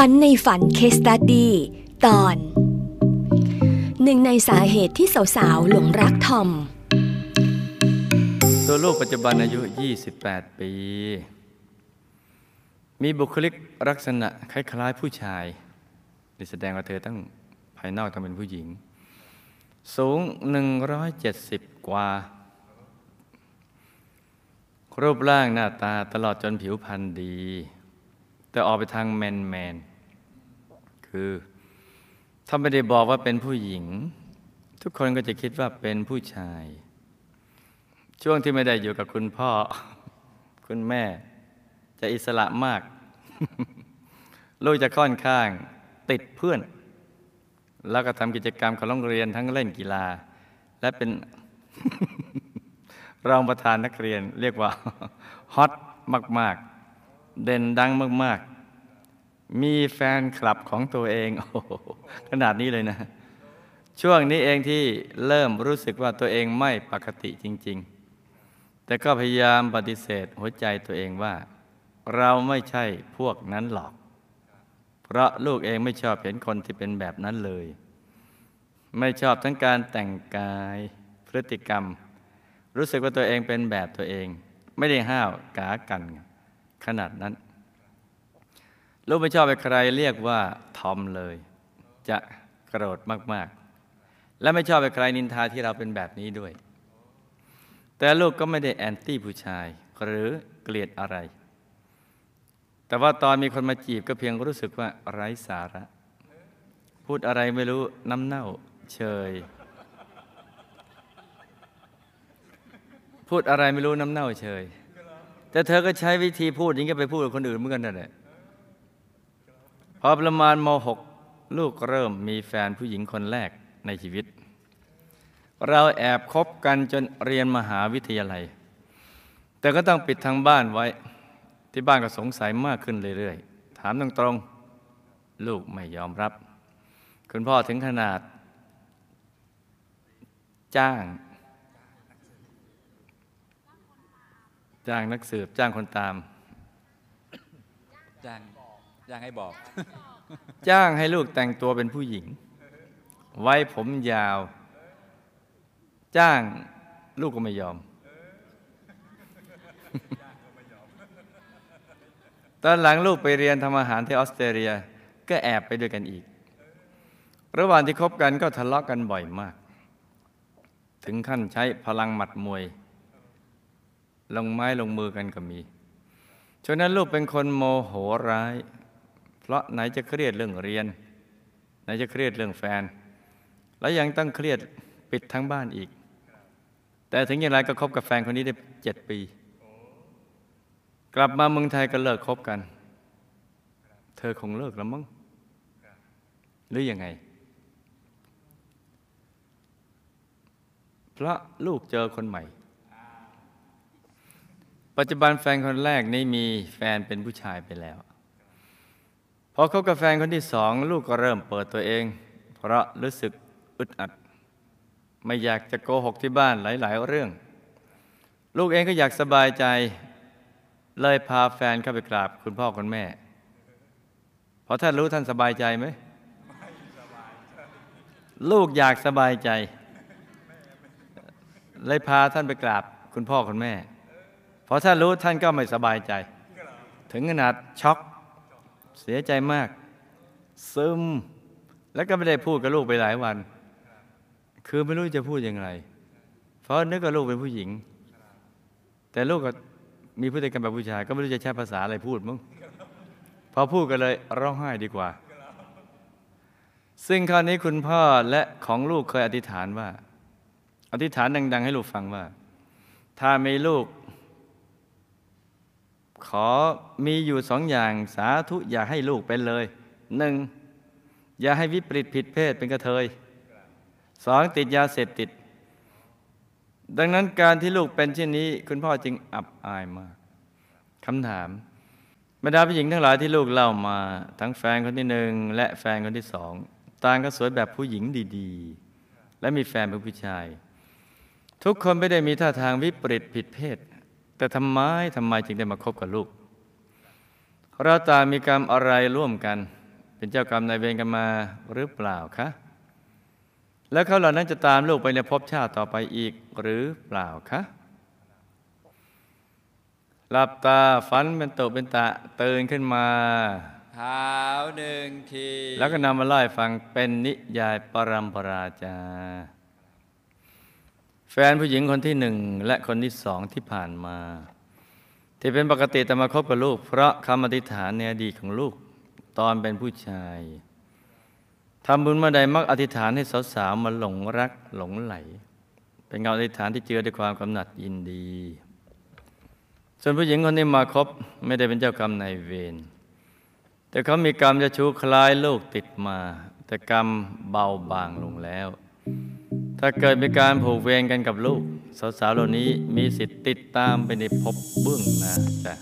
ฝันในฝันเคสตัดดี้ตอน หนึ่งในสาเหตุที่สาวๆ หลงรักทอม ตัวลูกปัจจุบันอายุ 28 ปี มีบุคลิกลักษณะคล้ายๆผู้ชายนี่แสดงว่าเธอตั้งภายนอกต้องเป็นผู้หญิง สูง 170 กว่า รูปร่างหน้าตาตลอดจนผิวพรรณดี แต่ออกไปทางแมนแมนคือถ้าไม่ได้บอกว่าเป็นผู้หญิง ทุกคนก็จะคิดว่าเป็นผู้ชาย ช่วงที่ไม่ได้อยู่กับคุณพ่อ คุณแม่ จะอิสระมาก ลูกจะค่อนข้างติดเพื่อน แล้วก็ทำกิจกรรมของโรงเรียนทั้งเล่นกีฬา และเป็นรองประธานนักเรียนเรียกว่าฮอตมาก ๆ เด่นดังมาก ๆ มีแฟนคลับของตัวเองโอ้ขนาดนี้เลยนะ ช่วงนี้เองที่เริ่มรู้สึกว่าตัวเองไม่ปกติจริง ๆ แต่ก็พยายามปฏิเสธหัวใจตัวเองว่า เราไม่ใช่พวกนั้นหรอก เพราะลูกเองไม่ชอบเห็นคนที่เป็นแบบนั้นเลย ไม่ชอบทั้งการแต่งกายพฤติกรรม รู้สึกว่าตัวเองเป็นแบบตัวเอง ไม่ได้ห้าวกากันขนาดนั้น ลูกไม่ชอบไปใครเรียกว่าทอมเลย จะโกรธมากๆ และไม่ชอบไปใครนินทาที่เราเป็นแบบนี้ด้วย แต่ลูกก็ไม่ได้แอนตี้ผู้ชาย หรือเกลียดอะไร แต่ว่าตอนมีคนมาจีบก็เพียงรู้สึกว่าไร้สาระ พูดอะไรไม่รู้น้ำเน่าเชย พูดอะไรไม่รู้น้ำเน่าเชย แต่เธอก็ใช้วิธีพูดอย่างนี้ไปพูดกับคนอื่นเหมือนกันนั่นแหละ อประมาณม .6 ลูกเริ่มมีแฟนผู้หญิงคนแรกในชีวิต เราแอบคบกันจนเรียนมหาวิทยาลัย แต่ก็ต้องปิดทางบ้านไว้ ที่บ้านก็สงสัยมากขึ้นเรื่อยๆ ถามตรงๆ ลูกไม่ยอมรับ คุณพ่อถึงขนาด จ้าง จ้างนักสืบจ้างคนตาม จ้าง จ้างให้บอก จ้างให้ลูกแต่งตัวเป็นผู้หญิง ไว้ผมยาว จ้างลูกก็ไม่ยอม ตอนหลังลูกไปเรียนทำอาหารที่ออสเตรเลีย ก็แอบไปด้วยกันอีก ระหว่างที่คบกันก็ทะเลาะกันบ่อยมาก ถึงขั้นใช้พลังหมัดมวย ลงไม้ลงมือกันก็มีฉะนั้นลูกเป็นคนโมโหร้าย เพราะไหนจะเครียดเรื่องเรียน ไหนจะเครียดเรื่องแฟน แล้วยังต้องเครียดปิดทั้งบ้านอีก แต่ถึงอย่างไรก็คบกับแฟนคนนี้ได้เจ็ดปี กลับมาเมืองไทยก็เลิกคบกัน เธอคงเลิกแล้วมั้งหรืออยังไง เพราะลูกเจอคนใหม่ ปัจจุบันแฟนคนแรกนี่มีแฟนเป็นผู้ชายไปแล้ว พอคบกับแฟนคนที่สองลูกก็เริ่มเปิดตัวเอง เพราะรู้สึกอึดอัด ไม่อยากจะโกหกที่บ้านหลาย ๆ เรื่อง ลูกเองก็อยากสบายใจ เลยพาแฟนเข้าไปกราบคุณพ่อคุณแม่พราะท่านรู้ท่านสบายใจไหมลูกอยากสบายใจ เลยพาท่านไปกราบคุณพ่อคุณแม่พราะท่านรู้ท่านก็ไม่สบายใจ ถึงขนาดช็อก เสียใจมาก ซึม แล้วก็ไม่ได้พูดกับลูกไปหลายวัน คือไม่รู้จะพูดยังไง เพราะนึกว่าลูกเป็นผู้หญิง แต่ลูกก็มีพฤติกรรมแบบผู้ชาย ก็ไม่รู้จะใช้ภาษาอะไรพูดมั้งพอพูดกันเลยร้องไห้ดีกว่า ซึ่งคราวนี้คุณพ่อและของลูกเคยอธิษฐานว่า อธิษฐานดัง ๆ ให้ลูกฟังว่า ถ้ามีลูก ขอมีอยู่สองอย่างสาธุอย่าให้ลูกเป็นเลยหนึ่งอย่าให้วิปริตผิดเพศเป็นกระเทยสองติดยาเสพติด ดังนั้นการที่ลูกเป็นเช่นนี้ คุณพ่อจึงอับอายมากคำถามบรรดาผู้หญิงทั้งหลายที่ลูกเล่ามาทั้งแฟนคนที่หนึ่งและแฟนคนที่สองต่างก็สวยแบบผู้หญิงดีๆ และมีแฟนเป็นผู้ชาย ทุกคนไม่ได้มีท่าทางวิปริตผิดเพศ แต่ทำไมทำไมจึงได้มาคบกับลูก เราต่างมีกรรมอะไรร่วมกัน เป็นเจ้ากรรมนายเวรกันมาหรือเปล่าคะ แล้วเขาเหล่านั้นจะตามลูกไปในภพชาติต่อไปอีกหรือเปล่าคะหลับตาฝันเป็นตุเป็นตะตื่นขึ้นมาเท้าหนึ่งที แล้วก็นำมาเล่าให้ฟังเป็นนิยายปรัมปราจา แฟนผู้หญิงคนที่หนึ่งและคนที่สองที่ผ่านมา ที่เป็นปกติแต่มาคบกับลูก เพราะคำอธิษฐานในอดีตของลูกตอนเป็นผู้ชายทำบุญเมื่อใดมักอธิษฐานให้สาวๆมาหลงรักหลงไหล เป็นกาอธิษฐานที่เจือด้วยความกำหนัดยินดี ส่วนผู้หญิงคนนี้มาคบไม่ได้เป็นเจ้ากรรมนายเวรแต่เขามีกรรมจะชูคล้ายลูกติดมา แต่กรรมเบาบางลงแล้ว ถ้าเกิดมีการผูกเวรกันกับลูก สาวๆเหล่านี้มีสิทธิ์ติดตามไปในภพเบื้องหน้าจ้ะ